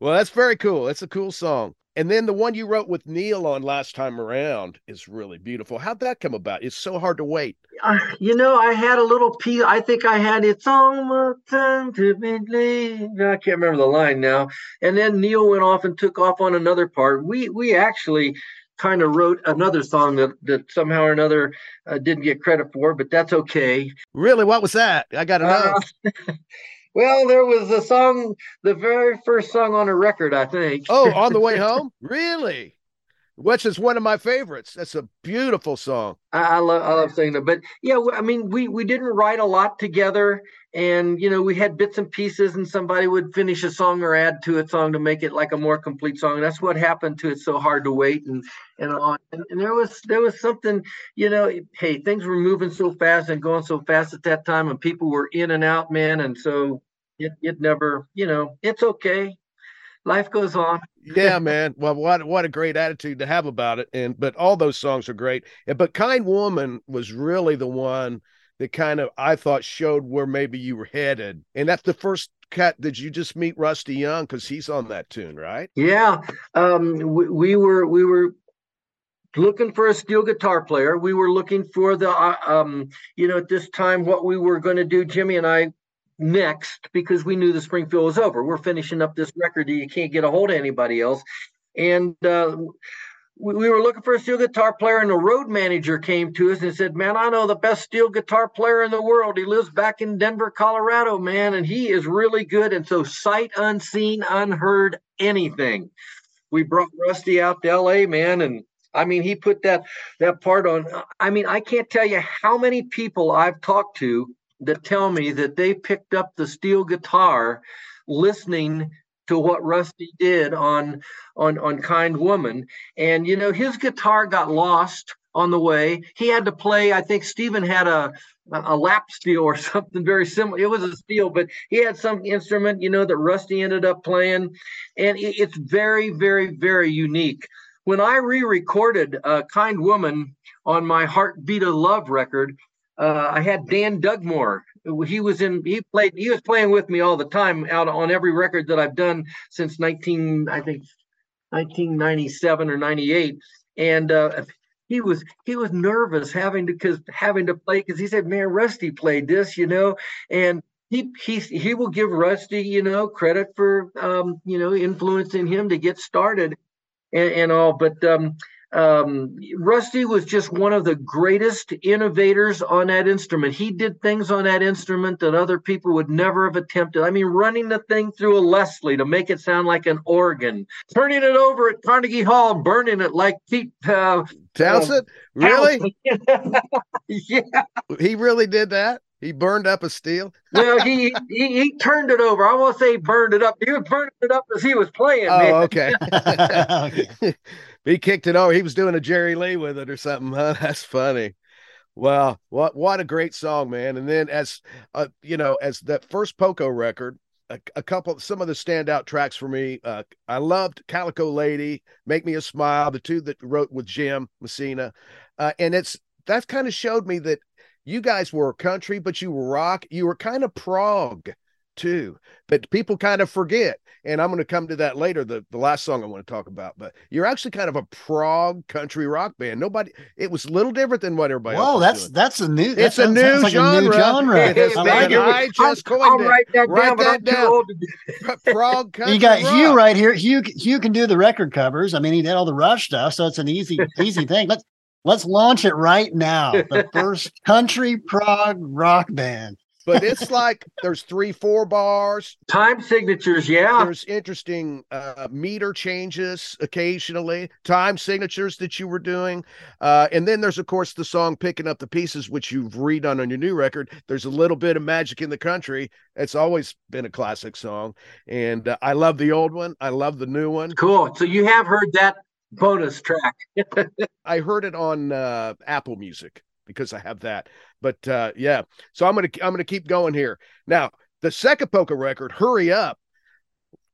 Well, that's very cool. It's a cool song. And then the one you wrote with Neil on last time around is really beautiful. How'd that come about? It's so hard to wait. Uh, you know, I had a little piece. I think I had "It's almost time to be I can't remember the line now. And then Neil went off and took off on another part. We we actually kind of wrote another song that that somehow or another uh, didn't get credit for, but that's okay. Really, what was that? I got to know. Uh, Well, there was a song, the very first song on a record, I think. Oh, on the way home? really? Which is one of my favorites. That's a beautiful song. I, I love, I love singing it. But yeah, I mean, we we didn't write a lot together, and you know, we had bits and pieces, and somebody would finish a song or add to a song to make it like a more complete song. And that's what happened to "It's So Hard to Wait" and and on. And, and there was there was something, you know, hey, things were moving so fast and going so fast at that time, and people were in and out, man, and so it it never, you know, it's okay life goes on. yeah, man. Well, what what a great attitude to have about it. And but all those songs are great. But Kind Woman was really the one that kind of I thought showed where maybe you were headed. And that's the first cut. Did you just meet Rusty Young? Because he's on that tune, right? Yeah. Um, we, we were we were looking for a steel guitar player. We were looking for the, uh, um, you know, at this time, what we were going to do, Jimmy and I next because we knew the Springfield was over. We're finishing up this record. You can't get a hold of anybody else. And uh, we, we, were looking for a steel guitar player, and the road manager came to us and said, Man, I know the best steel guitar player in the world. He lives back in Denver, Colorado, man, and he is really good. And so, sight unseen, unheard, anything. We brought Rusty out to LA, man, and I mean, he put that that part on. I mean, I can't tell you how many people I've talked to that tell me that they picked up the steel guitar listening to what Rusty did on on on Kind Woman. And you know, his guitar got lost on the way. He had to play. I think Stephen had a a lap steel or something very similar. It was a steel, but he had some instrument, you know, that Rusty ended up playing, and it's very, very, very unique. When I re-recorded uh, "Kind Woman" on my "Heartbeat of Love" record, uh, I had Dan Dugmore. He was in he played he was playing with me all the time out on every record that I've done since 19 I think 1997 or 98 and uh, he was he was nervous having to cuz having to play cuz he said man Rusty played this you know? And he he he will give Rusty you know credit for um, you know influencing him to get started and, and all. But um, um, Rusty was just one of the greatest innovators on that instrument. He did things on that instrument that other people would never have attempted. I mean, running the thing through a Leslie to make it sound like an organ, turning it over at Carnegie Hall, burning it like Pete uh, Townshend. Um, really? yeah. He really did that. He burned up a steel. well, he, he he turned it over. I won't say burned it up. He was burning it up as he was playing. Oh, man. okay. okay. he kicked it over. He was doing a Jerry Lee with it or something. Huh? That's funny. Well, what what a great song, man! And then as uh, you know, as that first Poco record, a, a, couple some of the standout tracks for me. Uh, I loved Calico Lady, Make Me a Smile, the two that wrote with Jim Messina, uh, and it's that kind of showed me that you guys were country, but you were rock. You were kind of prog too, but people kind of forget. And I'm going to come to that later. The the last song I want to talk about, but you're actually kind of a prog country rock band. Nobody, it was a little different than what everybody. Whoa, that's doing. that's a new. It's a new, like genre. a new genre. It is, I, like I just I'll, coined I'll it. write that Write down. but that down. old prog country. you got Hugh rock. right here. Hugh Hugh can do the record covers. I mean, he did all the Rush stuff, so it's an easy easy thing. Let's let's launch it right now. The first country prog rock band. but it's like there's three, four bars. Time signatures, yeah. There's interesting uh, meter changes occasionally, time signatures that you were doing. Uh, and then there's, of course, the song Picking Up the Pieces, which you've redone on your new record. There's a little bit of magic in the country. It's always been a classic song. And uh, I love the old one. I love the new one. Cool. So you have heard that bonus track. I heard it on uh, Apple Music because I have that. But uh, yeah, so I'm gonna I'm gonna keep going here. Now the second Poco record, "Hurry Up."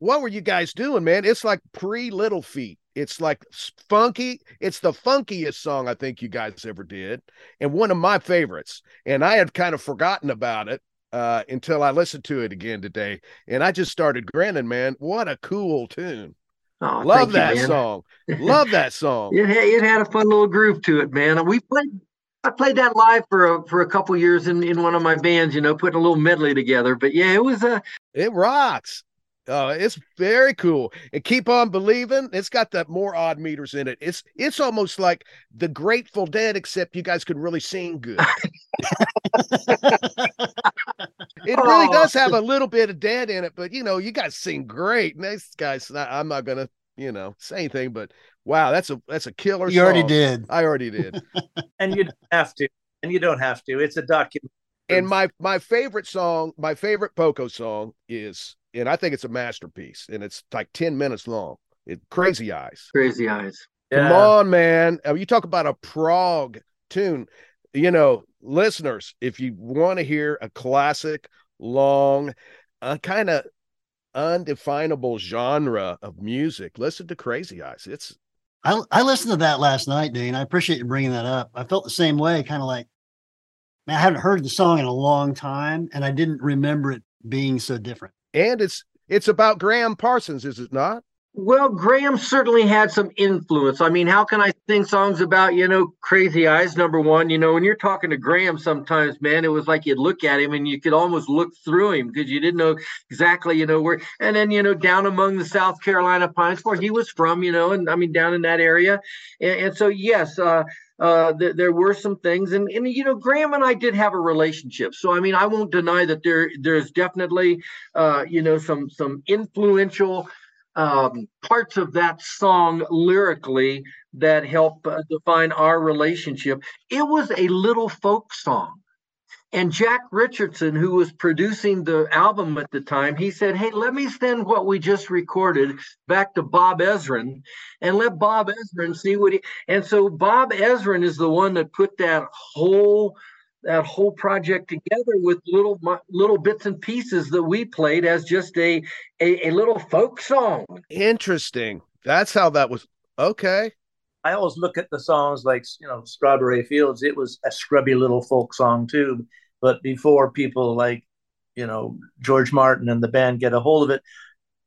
What were you guys doing, man? It's like pre Little Feat. It's like funky. It's the funkiest song I think you guys ever did, and one of my favorites. And I had kind of forgotten about it uh, until I listened to it again today, and I just started grinning. Man, what a cool tune! Oh, Love that you, song. Love that song. It had, it had a fun little groove to it, man. We played. I played that live for a, for a couple years in, in one of my bands, you know, putting a little medley together. But yeah, it was a It rocks. Oh, it's very cool. And keep on believing. It's got that more odd meters in it. It's it's almost like the Grateful Dead, except you guys could really sing good. It really Oh. does have a little bit of dead in it, but you know, you guys sing great. And this guy's not, I'm not gonna, you know, say anything, but wow, that's a that's a killer. You already did. I already did. and you don't have to, and you don't have to. It's a document. and my my favorite song, my favorite Poco song is, and I think it's a masterpiece, and it's like 10 minutes long. It Crazy Eyes. crazy eyes. Come on, man. Uh, You talk about a prog tune. You know, listeners, if you want to hear a classic, long, uh, kind of undefinable genre of music, listen to Crazy Eyes. It's I I listened to that last night, Dean. I appreciate you bringing that up. I felt the same way, kind of like, man, I haven't heard the song in a long time, and I didn't remember it being so different. And it's it's about Gram Parsons, is it not? Well, Gram certainly had some influence. I mean, how can I sing songs about, you know, crazy eyes? Number one, you know, when you're talking to Gram sometimes, man, it was like you'd look at him and you could almost look through him because you didn't know exactly, you know, where. And then, you know, down among the South Carolina pines where he was from, you know, and I mean, down in that area. And, and so, yes, uh, uh, th- there were some things, and, and you know, Gram and I did have a relationship. So I mean, I won't deny that there there's definitely uh, you know some some influential um, parts of that song lyrically that help uh, define our relationship. It was a little folk song. And Jack Richardson, who was producing the album at the time, he said, Hey, let me send what we just recorded back to Bob Ezrin and let Bob Ezrin see what he. And so Bob Ezrin is the one that put that whole that whole project together with little little bits and pieces that we played as just a, a, a little folk song. Interesting. That's how that was. Okay. I always look at the songs like you know Strawberry Fields. It was a scrubby little folk song too, but before people like you know George Martin and the band get a hold of it,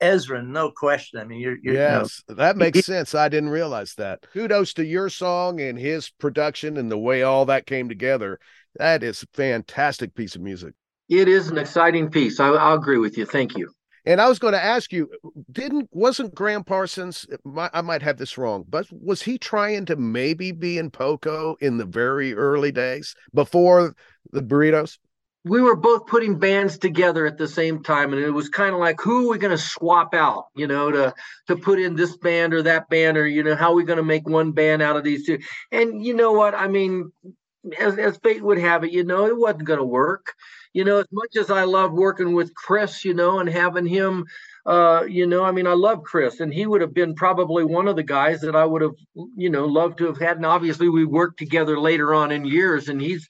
Ezrin, no question. I mean, you're, you're yes, you know, that makes sense. I didn't realize that. Kudos to your song and his production and the way all that came together. That is a fantastic piece of music. It is an exciting piece. I, I'll agree with you. Thank you. And I was going to ask you, didn't wasn't Gram Parsons? I might have this wrong, but was he trying to maybe be in Poco in the very early days before the burritos? We were both putting bands together at the same time, and it was kind of like, who are we going to swap out? You know, to to put in this band or that band, or you know, how are we going to make one band out of these two? And you know what? I mean, as, as fate would have it, you know, it wasn't going to work. You know, as much as I love working with Chris, you know, and having him, uh, you know, I mean, I love Chris, and he would have been probably one of the guys that I would have, you know, loved to have had. And obviously, we worked together later on in years, and he's.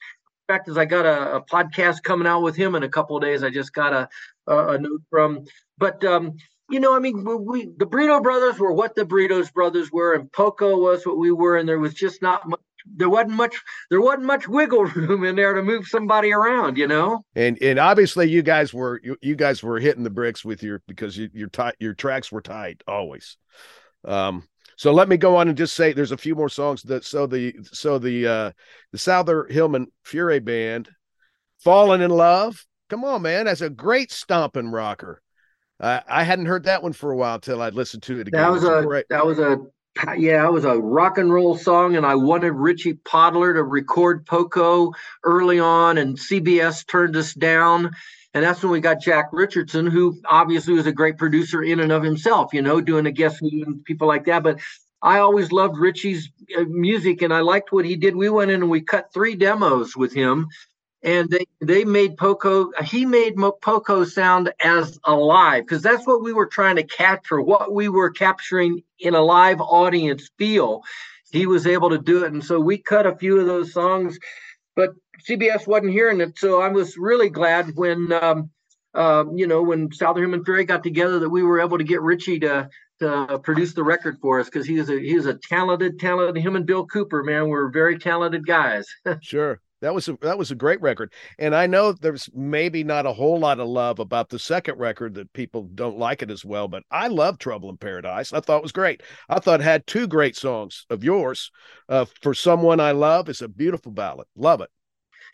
In fact, as I got a, a podcast coming out with him in a couple of days, I just got a, a, a note from. But um, you know, I mean, we the Burrito brothers were what the Burritos brothers were, and Poco was what we were, and there was just not much there wasn't much there wasn't much wiggle room in there to move somebody around you know? And and obviously you guys were you, you guys were hitting the bricks with your because you, your tight your tracks were tight always. Um so let me go on and just say there's a few more songs that so the so the uh the Souther Hillman Furay band fallen in love. Come on man that's a great stomping rocker. Uh, I hadn't heard that one for a while till I'd listened to it again. That was a great... that was a yeah, it was a rock and roll song, and I wanted Richie Podolor to record Poco early on, and CBS turned us down. And that's when we got Jack Richardson, who obviously was a great producer in and of himself, you know, doing a guest and people like that. But I always loved Richie's uh, music, and I liked what he did. We went in and we cut three demos with him, and they they made Poco he made Poco sound as alive because that's what we were trying to capture what we were capturing in a live audience feel. He was able to do it and so we cut a few of those songs but CBS wasn't hearing it so I was really glad when um, uh, you know when Souther Hillman Furay got together that we were able to get Richie to to produce the record for us because he is a he is a talented talented him and Bill Cooper man we're very talented guys. Sure that was a, that was a great record, and I know there's maybe not a whole lot of love about the second record that people don't like it as well. But I love Trouble in Paradise. I thought it was great. I thought it had two great songs of yours. Uh, For someone I love is a beautiful ballad. Love it.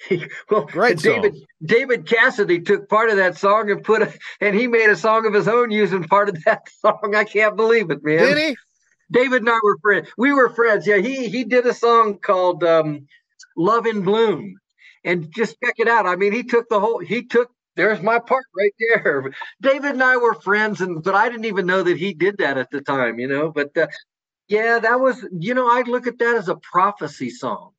well, great David song. David Cassidy took part of that song and put a, and he made a song of his own using part of that song. I can't believe it, man. Did he? David and I were friends. We were friends. Yeah, he he did a song called um, Love in Bloom. And just check it out. I mean, he took the whole, he took, there's my part right there. David and I were friends, and but I didn't even know that he did that at the time, you know. But uh, yeah, that was, you know, I look at that as a prophecy song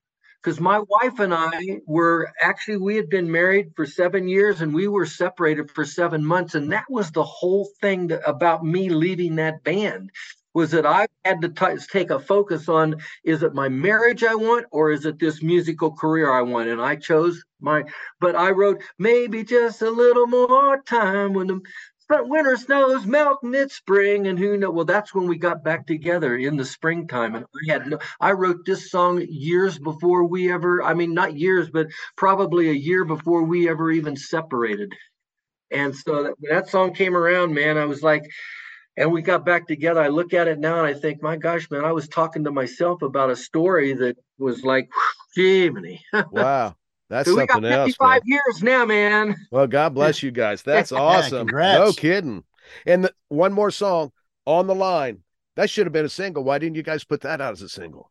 because my wife and I were actually we had been married for seven years and we were separated for seven months, and that was the whole thing that, about me leaving that band was that I had to t- take a focus on is it my marriage I want or is it this musical career I want? And I chose my, but I wrote maybe just a little more time when the winter snows melting it's spring and who know well that's when we got back together in the springtime and i had no i wrote this song years before we ever i mean not years but probably a year before we ever even separated and so that, when that song came around man i was like and we got back together. I look at it now and I think, my gosh, man, I was talking to myself about a story that was like, Jiminy. wow. That's so something we got 55 else, years now, man. Well, God bless you guys. That's awesome. no kidding. And the, one more song on the line. That should have been a single. Why didn't you guys put that out as a single?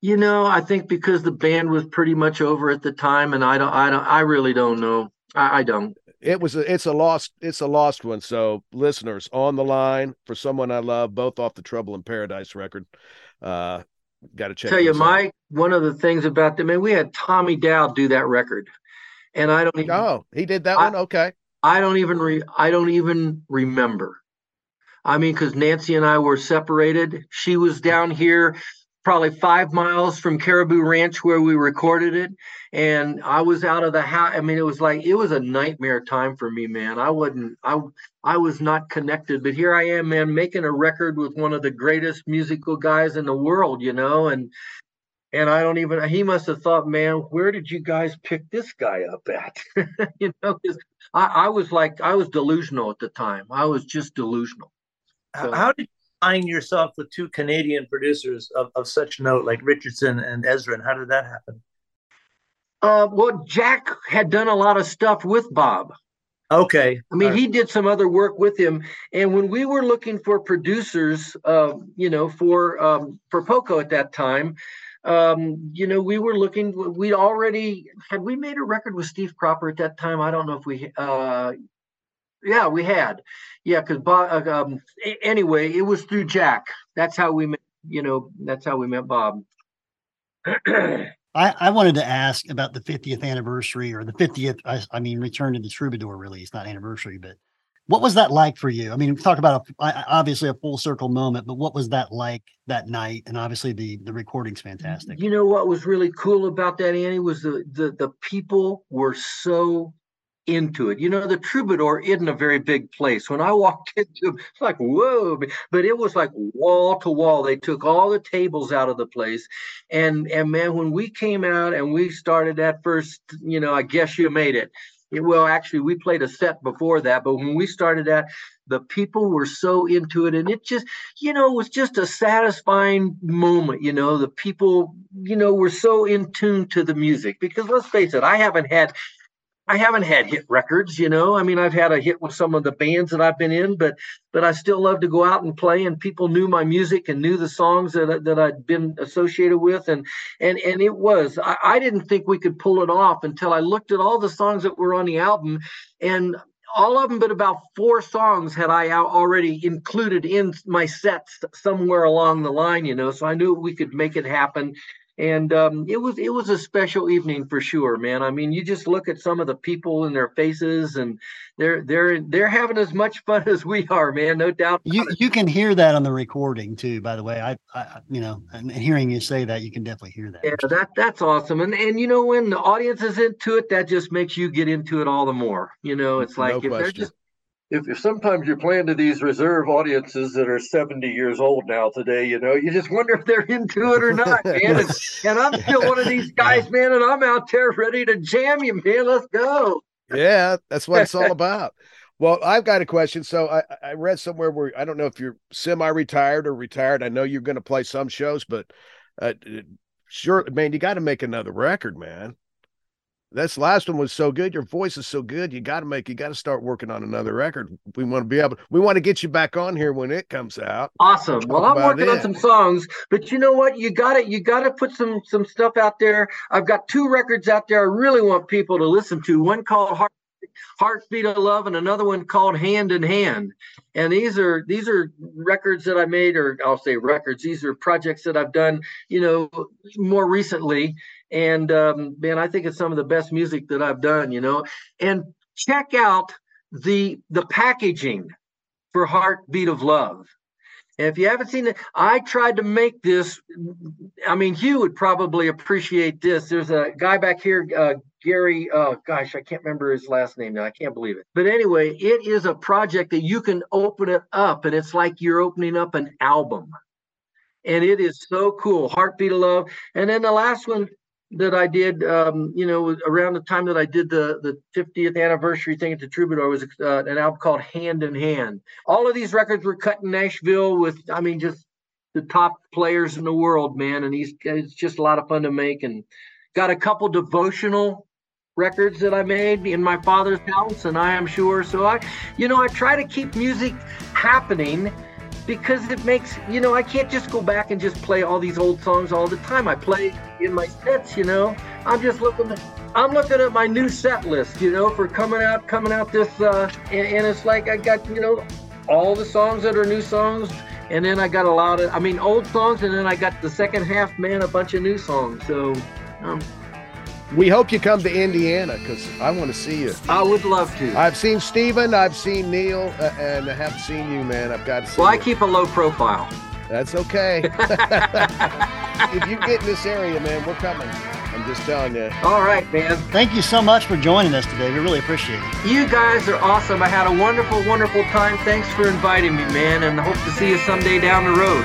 You know, I think because the band was pretty much over at the time, and I don't, I don't, I really don't know. I, I don't it was a, it's a lost it's a lost one so listeners on the line for someone i love both off the trouble in paradise record uh got to check tell you mike one of the things about them and we had tommy dowd do that record and I don't even. Oh, he did that I, one. Okay. I don't even re, I don't even remember. I mean, because Nancy and I were separated. She was down here, probably five miles from Caribou Ranch where we recorded it, and I was out of the house. I mean, it was like it was a nightmare time for me, man. I wasn't. I I was not connected, but here I am, man, making a record with one of the greatest musical guys in the world, you know, and and I don't even he must have thought, man, where did you guys pick this guy up at? you know, because I, I was like I was delusional at the time. I was just delusional. So, How did you find yourself with two Canadian producers of, of such note like Richardson and Ezrin? And how did that happen? Uh, well, Jack had done a lot of stuff with Bob. Okay. I mean, right. he did some other work with him, and when we were looking for producers, uh, you know, for um, for Poco at that time, um, you know, we were looking. We'd already had we made a record with Steve Cropper at that time. I don't know if we. Uh, yeah, we had. Yeah, because Bob. Uh, um, anyway, it was through Jack. That's how we met. You know, that's how we met Bob. I, I wanted to ask about the 50th anniversary or the 50th. I, I mean, Return to the Troubadour release, not anniversary, but what was that like for you? I mean, talk about a, obviously a full circle moment, but what was that like that night? And obviously the the recording's fantastic. You know what was really cool about that, Andy, was the the the people were so into it. You know, the Troubadour isn't a very big place. When I walked into it, it's like, whoa, but it was like wall to wall. They took all the tables out of the place. And and man, when we came out and we started that first, you know, I guess you made it well, actually, we played a set before that, but when we started that, the people were so into it, and it just, you know, was just a satisfying moment. You know, the people, you know, were so in tune to the music because let's face it, I haven't had I haven't had hit records, you know. I mean, I've had a hit with some of the bands that I've been in, but but I still love to go out and play, and people knew my music and knew the songs that that I'd been associated with, and and and it was. I, I didn't think we could pull it off until I looked at all the songs that were on the album, and all of them but about four songs had I already included in my sets somewhere along the line, you know. So I knew we could make it happen and um, it was it was a special evening for sure, man. I mean, you just look at some of the people in their faces, and they're they're they're having as much fun as we are, man. No doubt. You you can hear that on the recording too. By the way, I, I you know, and hearing you say that, you can definitely hear that. Yeah, that that's awesome. And and you know, when the audience is into it, that just makes you get into it all the more. You know, it's like no if question. they're just if, if sometimes you're playing to these reserve audiences that are 70 years old now today, you know, you just wonder if they're into it or not, man. And, and I'm still one of these guys, man, and I'm out there ready to jam you, man. Let's go. Yeah, that's what it's all about. Well, I've got a question. So I, I read somewhere where I don't know if you're semi-retired or retired. I know you're going to play some shows, but uh, sure, man, you got to make another record, man. This last one was so good. Your voice is so good. You got to make, you got to start working on another record. We want to be able, we want to get you back on here when it comes out. Awesome. Well, I'm working it. on some songs, but you know what? You got to, you got to put some, some stuff out there. I've got two records out there. I really want people to listen to. One called Heart, Heartbeat of Love, and another one called Hand in Hand. And these are these are records that I made, or I'll say records. These are projects that I've done, you know, more recently and um, man, I think it's some of the best music that I've done. You know, and check out the the packaging for Heartbeat of Love. And if you haven't seen it, I tried to make this. I mean, Hugh would probably appreciate this. There's a guy back here, uh, Gary. Uh, gosh, I can't remember his last name now. I can't believe it. But anyway, it is a project that you can open it up, and it's like you're opening up an album. And it is so cool. Heartbeat of Love. And then the last one, that I did, um, you know, around the time that I did the the 50th anniversary thing at the Troubadour was uh, an album called Hand in Hand. All of these records were cut in Nashville with, I mean, just the top players in the world, man. And these it's just a lot of fun to make. And got a couple devotional records that I made in my father's house, and I am sure. So I, you know, I try to keep music happening because it makes you know I can't just go back and just play all these old songs all the time. I play in my sets, you know. I'm just looking I'm looking at my new set list, you know, for coming out coming out this uh and, and it's like I got, you know, all the songs that are new songs and then I got a lot of I mean old songs and then I got the second half man a bunch of new songs. So um we hope you come to Indiana because I want to see you. I would love to. I've seen Steven, I've seen Neil, uh, and I haven't seen you, man. I've got to see well, you. I keep a low profile. That's okay. if you get in this area, man, we're coming. I'm just telling you. All right, man. Thank you so much for joining us today. We really appreciate it. You guys are awesome. I had a wonderful, wonderful time. Thanks for inviting me, man, and I hope to see you someday down the road.